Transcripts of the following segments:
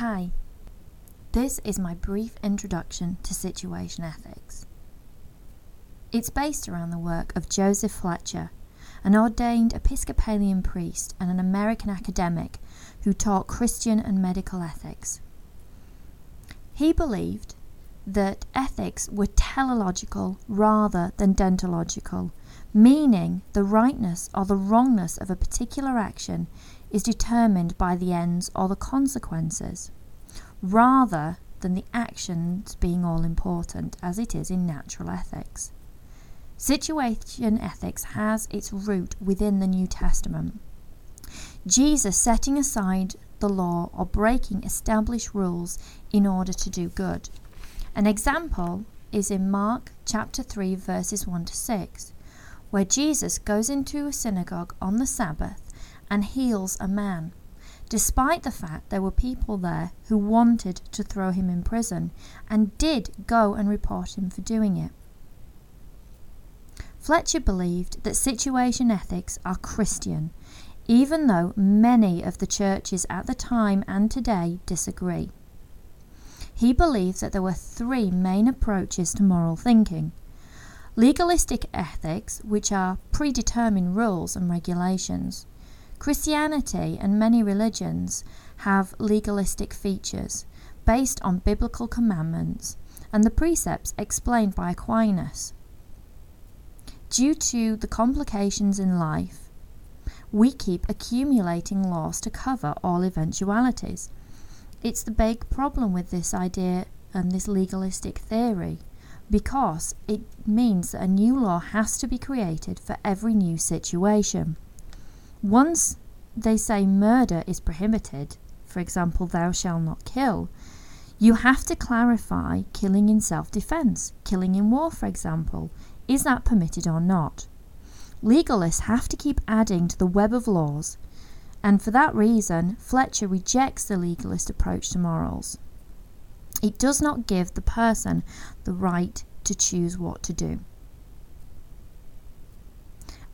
Hi, this is my brief introduction to situation ethics. It's based around the work of Joseph Fletcher, an ordained Episcopalian priest and an American academic who taught Christian and medical ethics. He believed that ethics were teleological rather than deontological, meaning the rightness or the wrongness of a particular action is determined by the ends or the consequences, rather than the actions being all important, as it is in natural ethics. Situation ethics has its root within the New Testament. Jesus setting aside the law or breaking established rules in order to do good. An example is in Mark chapter 3, verses 1 to 6, where Jesus goes into a synagogue on the Sabbath and heals a man, despite the fact there were people there who wanted to throw him in prison and did go and report him for doing it. Fletcher believed that situation ethics are Christian, even though many of the churches at the time and today disagree. He believed that there were three main approaches to moral thinking legalistic ethics, which are predetermined rules and regulations, Christianity and many religions have legalistic features based on biblical commandments and the precepts explained by Aquinas. Due to the complications in life, we keep accumulating laws to cover all eventualities. It's the big problem with this idea and this legalistic theory because it means that a new law has to be created for every new situation. Once they say murder is prohibited, for example, thou shalt not kill, you have to clarify killing in self defense, killing in war, for example. Is that permitted or not? Legalists have to keep adding to the web of laws, and for that reason, Fletcher rejects the legalist approach to morals. It does not give the person the right to choose what to do.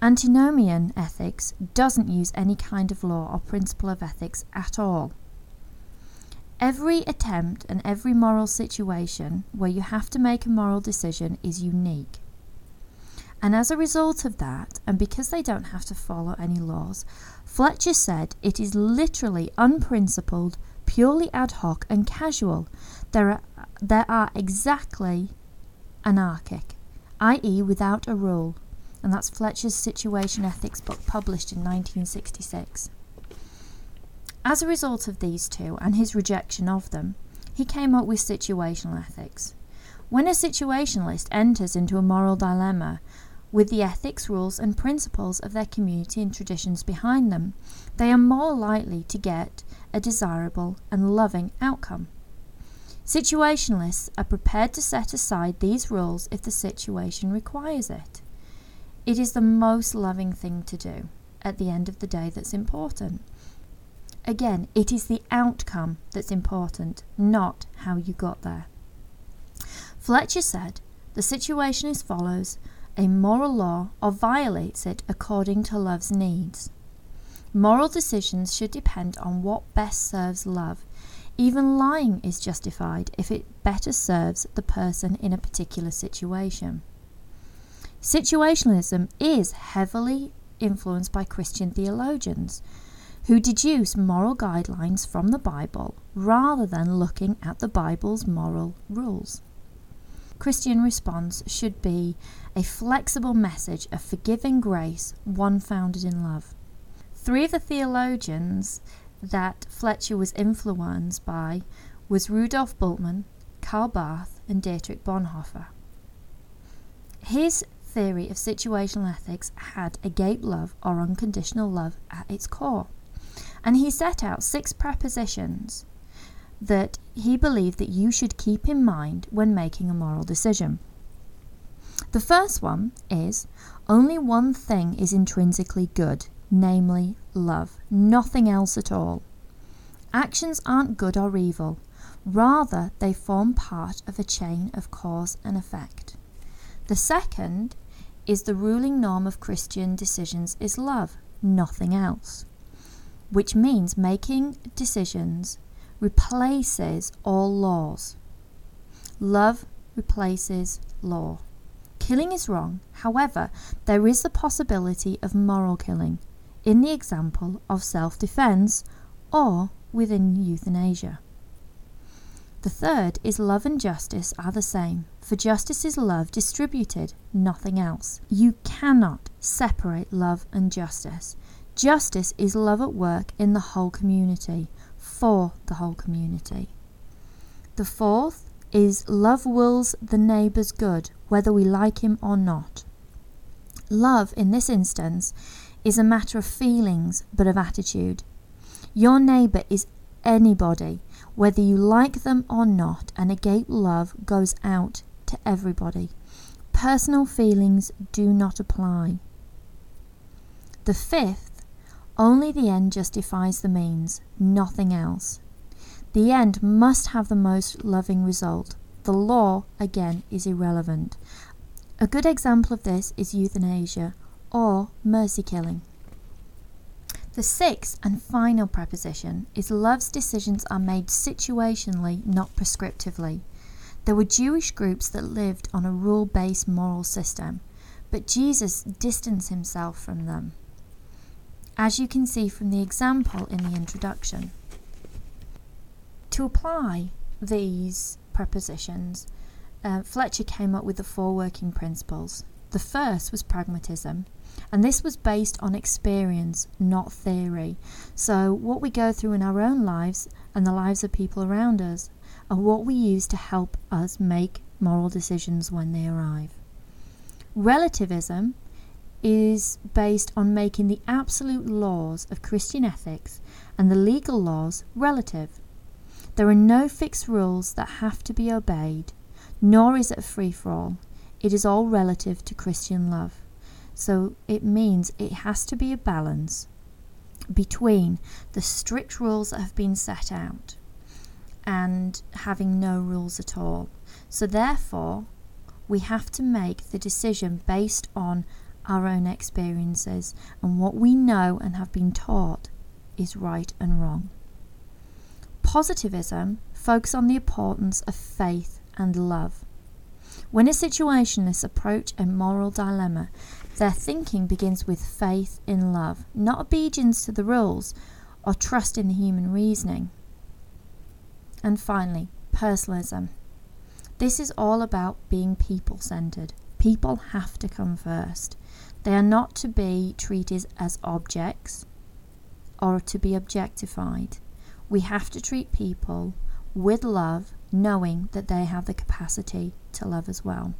Antinomian ethics doesn't use any kind of law or principle of ethics at all. Every attempt and every moral situation where you have to make a moral decision is unique. And as a result of that, and because they don't have to follow any laws, Fletcher said it is literally unprincipled, purely ad hoc, and casual. There are, there are exactly anarchic, i.e., without a rule and that's Fletcher's Situation Ethics book published in 1966. As a result of these two and his rejection of them, he came up with situational ethics. When a situationalist enters into a moral dilemma with the ethics, rules, and principles of their community and traditions behind them, they are more likely to get a desirable and loving outcome. Situationalists are prepared to set aside these rules if the situation requires it. It is the most loving thing to do at the end of the day that's important. Again, it is the outcome that's important, not how you got there. Fletcher said the situation is follows a moral law or violates it according to love's needs. Moral decisions should depend on what best serves love. Even lying is justified if it better serves the person in a particular situation. Situationalism is heavily influenced by Christian theologians who deduce moral guidelines from the Bible rather than looking at the Bible's moral rules. Christian response should be a flexible message of forgiving grace, one founded in love. Three of the theologians that Fletcher was influenced by was Rudolf Bultmann, Karl Barth, and Dietrich Bonhoeffer. His theory of situational ethics had agape love or unconditional love at its core. And he set out six prepositions that he believed that you should keep in mind when making a moral decision. The first one is only one thing is intrinsically good, namely love, nothing else at all. Actions aren't good or evil, rather, they form part of a chain of cause and effect. The second is the ruling norm of Christian decisions is love, nothing else. Which means making decisions replaces all laws. Love replaces law. Killing is wrong, however, there is the possibility of moral killing, in the example of self defense or within euthanasia. The third is love and justice are the same, for justice is love distributed, nothing else. You cannot separate love and justice. Justice is love at work in the whole community, for the whole community. The fourth is love wills the neighbour's good, whether we like him or not. Love, in this instance, is a matter of feelings, but of attitude. Your neighbour is anybody, whether you like them or not, and agape love goes out to everybody. Personal feelings do not apply. The fifth, only the end justifies the means, nothing else. The end must have the most loving result. The law, again, is irrelevant. A good example of this is euthanasia or mercy killing. The sixth and final preposition is love's decisions are made situationally, not prescriptively. There were Jewish groups that lived on a rule based moral system, but Jesus distanced himself from them, as you can see from the example in the introduction. To apply these prepositions, uh, Fletcher came up with the four working principles. The first was pragmatism, and this was based on experience, not theory. So, what we go through in our own lives and the lives of people around us are what we use to help us make moral decisions when they arrive. Relativism is based on making the absolute laws of Christian ethics and the legal laws relative. There are no fixed rules that have to be obeyed, nor is it a free for all. It is all relative to Christian love. So it means it has to be a balance between the strict rules that have been set out and having no rules at all. So therefore, we have to make the decision based on our own experiences and what we know and have been taught is right and wrong. Positivism focuses on the importance of faith and love. When a situationists approach a moral dilemma, their thinking begins with faith in love, not obedience to the rules or trust in the human reasoning. And finally, personalism. This is all about being people centered. People have to come first. They are not to be treated as objects or to be objectified. We have to treat people with love, knowing that they have the capacity to love as well.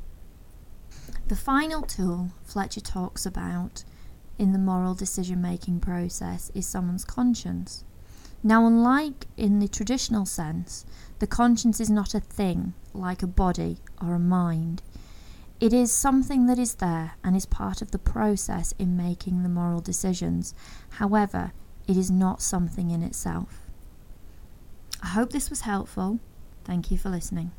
The final tool Fletcher talks about in the moral decision making process is someone's conscience. Now, unlike in the traditional sense, the conscience is not a thing like a body or a mind. It is something that is there and is part of the process in making the moral decisions. However, it is not something in itself. I hope this was helpful. Thank you for listening.